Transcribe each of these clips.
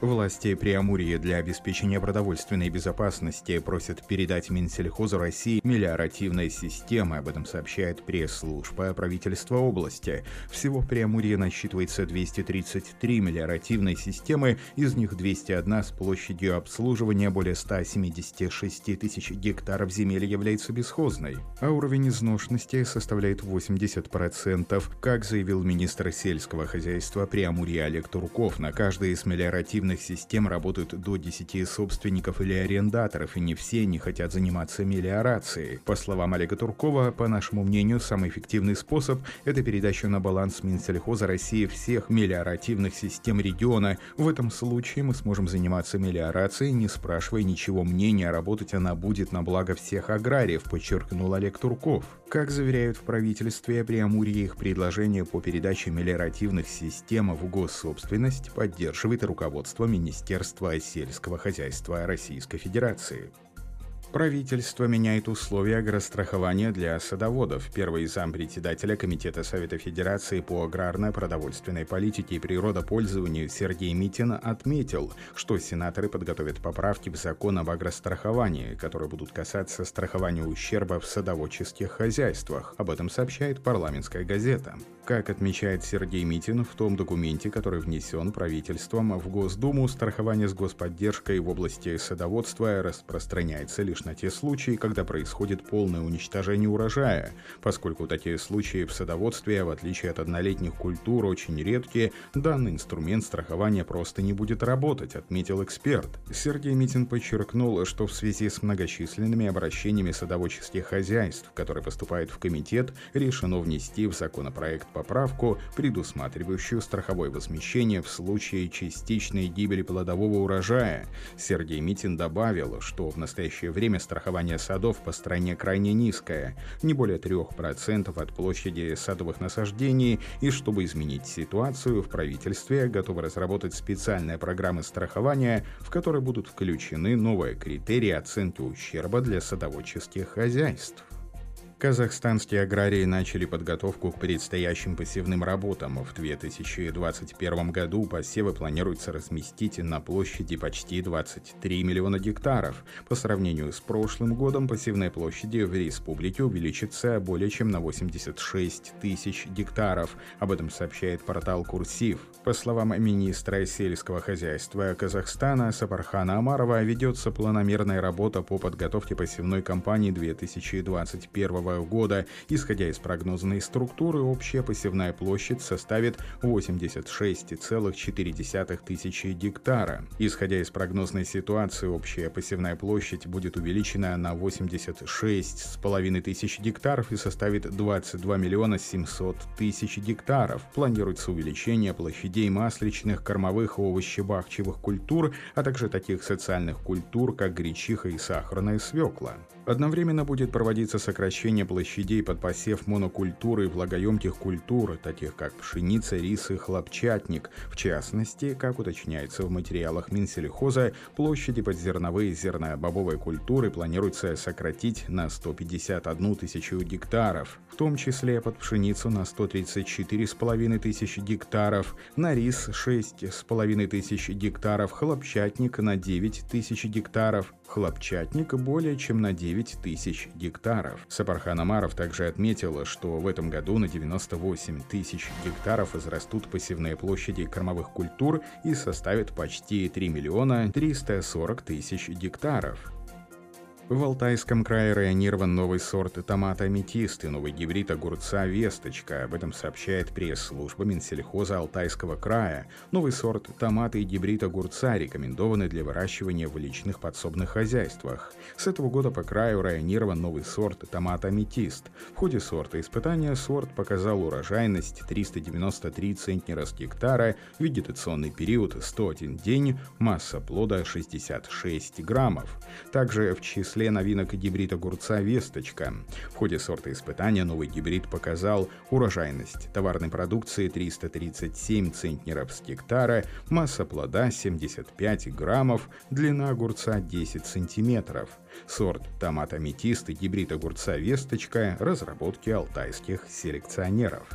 Власти Преамурья для обеспечения продовольственной безопасности просят передать Минсельхозу России мелиоративные системы. Об этом сообщает пресс-служба правительства области. Всего в Преамурье насчитывается 233 мелиоративные системы, из них 201 с площадью обслуживания более 176 тысяч гектаров земель является бесхозной, а уровень изношенности составляет 80%. Как заявил министр сельского хозяйства Преамурья Олег Турков, на каждой из мелиоративных Электронных систем работают до 10 собственников или арендаторов, и не все не хотят заниматься мелиорацией. По словам Олега Туркова, по нашему мнению, самый эффективный способ – это передача на баланс Минсельхоза России всех мелиоративных систем региона. В этом случае мы сможем заниматься мелиорацией, не спрашивая ничего мнения, работать она будет на благо всех аграриев, подчеркнул Олег Турков. Как заверяют в правительстве, при Амуре их предложение по передаче мелиоративных систем в госсобственность поддерживает руководство Министерства сельского хозяйства Российской Федерации. Правительство меняет условия агрострахования для садоводов. Первый зампредседателя Комитета Совета Федерации по аграрно-продовольственной политике и природопользованию Сергей Митин отметил, что сенаторы подготовят поправки в закон об агростраховании, которые будут касаться страхования ущерба в садоводческих хозяйствах. Об этом сообщает парламентская газета. Как отмечает Сергей Митин, в том документе, который внесен правительством в Госдуму, страхование с господдержкой в области садоводства распространяется лишь лишь на те случаи, когда происходит полное уничтожение урожая, поскольку такие случаи в садоводстве, в отличие от однолетних культур, очень редкие, данный инструмент страхования просто не будет работать, отметил эксперт. Сергей Митин подчеркнул, что в связи с многочисленными обращениями садоводческих хозяйств, которые поступают в комитет, решено внести в законопроект поправку, предусматривающую страховое возмещение в случае частичной гибели плодового урожая. Сергей Митин добавил, что в настоящее время время страхования садов по стране крайне низкое, не более 3% от площади садовых насаждений, и чтобы изменить ситуацию, в правительстве готовы разработать специальные программы страхования, в которые будут включены новые критерии оценки ущерба для садоводческих хозяйств. Казахстанские аграрии начали подготовку к предстоящим посевным работам. В 2021 году посевы планируется разместить на площади почти 23 миллиона гектаров. По сравнению с прошлым годом посевные площади в республике увеличатся более чем на 86 тысяч гектаров. Об этом сообщает портал «Курсив». По словам министра сельского хозяйства Казахстана Сапархана Амарова, ведется планомерная работа по подготовке посевной кампании 2021 года. Исходя из прогнозной структуры, общая посевная площадь составит 86,4 тысячи гектара. Исходя из прогнозной ситуации, общая посевная площадь будет увеличена на 86,5 тысяч гектаров и составит 22 миллиона 700 тысяч гектаров. Планируется увеличение площадей масличных, кормовых и овощебахчевых культур, а также таких социальных культур, как гречиха и сахарная свекла. Одновременно будет проводиться сокращение площадей под посев монокультуры и влагоемких культур, таких как пшеница, рис и хлопчатник. В частности, как уточняется в материалах Минсельхоза, площади под зерновые и зерно-бобовые культуры планируется сократить на 151 тысячу гектаров, в том числе под пшеницу на 134,5 тысячи гектаров, на рис 6,5 тысяч гектаров, хлопчатник на 9 тысяч гектаров, хлопчатник более чем на 9 тысяч гектаров. Сапархан Амаров также отметил, что в этом году на 98 тысяч гектаров возрастут посевные площади кормовых культур и составят почти 3 миллиона 340 тысяч гектаров. В Алтайском крае районирован новый сорт томата аметист и новый гибрид огурца «Весточка». Об этом сообщает пресс-служба Минсельхоза Алтайского края. Новый сорт томата и гибрид огурца рекомендованы для выращивания в личных подсобных хозяйствах. С этого года по краю районирован новый сорт томата аметист. В ходе сорта испытания сорт показал урожайность 393 центнера с гектара, вегетационный период 101 день, масса плода 66 граммов. Также в числе числе новинок гибрид огурца «Весточка». В ходе сорта испытания новый гибрид показал урожайность товарной продукции 337 центнеров с гектара, масса плода 75 граммов, длина огурца 10 сантиметров. Сорт томат аметист и гибрид огурца «Весточка» разработки алтайских селекционеров.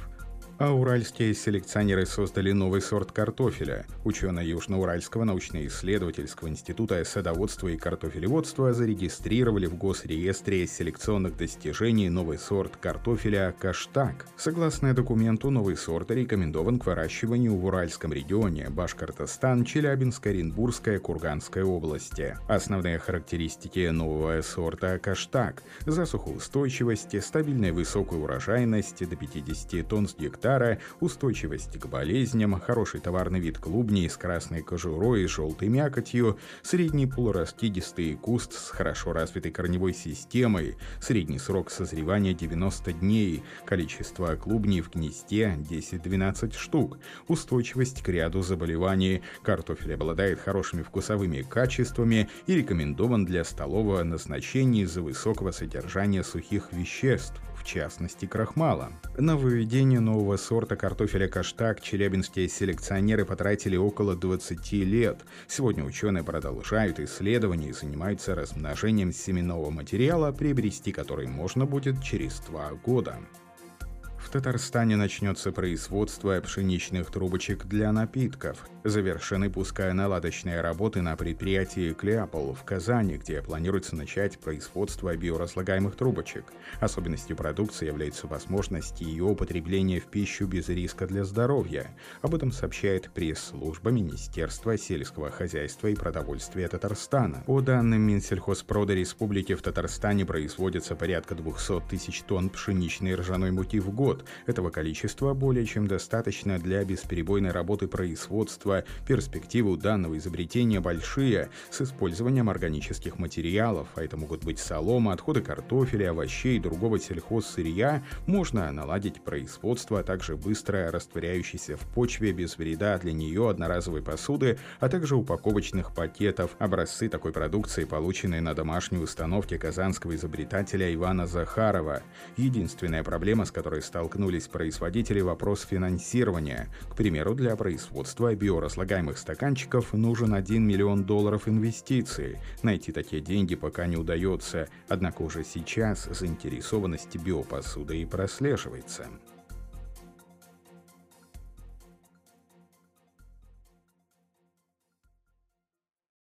А уральские селекционеры создали новый сорт картофеля. Ученые Южноуральского научно-исследовательского института садоводства и картофелеводства зарегистрировали в Госреестре селекционных достижений новый сорт картофеля «Каштак». Согласно документу, новый сорт рекомендован к выращиванию в Уральском регионе, Башкортостан, Челябинская, Оренбургская, Курганская области. Основные характеристики нового сорта «Каштак» – засухоустойчивость, стабильная высокая урожайность до 50 тонн с гектара, гектара, устойчивость к болезням, хороший товарный вид клубней с красной кожурой и желтой мякотью, средний полураскидистый куст с хорошо развитой корневой системой, средний срок созревания 90 дней, количество клубней в гнезде 10-12 штук, устойчивость к ряду заболеваний. Картофель обладает хорошими вкусовыми качествами и рекомендован для столового назначения из-за высокого содержания сухих веществ в частности крахмала. На выведение нового сорта картофеля каштак челябинские селекционеры потратили около 20 лет. Сегодня ученые продолжают исследования и занимаются размножением семенного материала, приобрести который можно будет через два года. В Татарстане начнется производство пшеничных трубочек для напитков. Завершены пуская-наладочные работы на предприятии «Кляпол» в Казани, где планируется начать производство биоразлагаемых трубочек. Особенностью продукции является возможность ее употребления в пищу без риска для здоровья. Об этом сообщает пресс-служба Министерства сельского хозяйства и продовольствия Татарстана. По данным Минсельхозпрода Республики в Татарстане производится порядка 200 тысяч тонн пшеничной и ржаной муки в год, год. Этого количества более чем достаточно для бесперебойной работы производства. Перспективы данного изобретения большие, с использованием органических материалов, а это могут быть солома, отходы картофеля, овощей и другого сельхозсырья, можно наладить производство, а также быстро растворяющейся в почве без вреда для нее одноразовой посуды, а также упаковочных пакетов. Образцы такой продукции, полученные на домашней установке казанского изобретателя Ивана Захарова. Единственная проблема, с которой стал столкнулись производители вопрос финансирования. К примеру, для производства биоразлагаемых стаканчиков нужен 1 миллион долларов инвестиций. Найти такие деньги пока не удается, однако уже сейчас заинтересованность биопосудой прослеживается.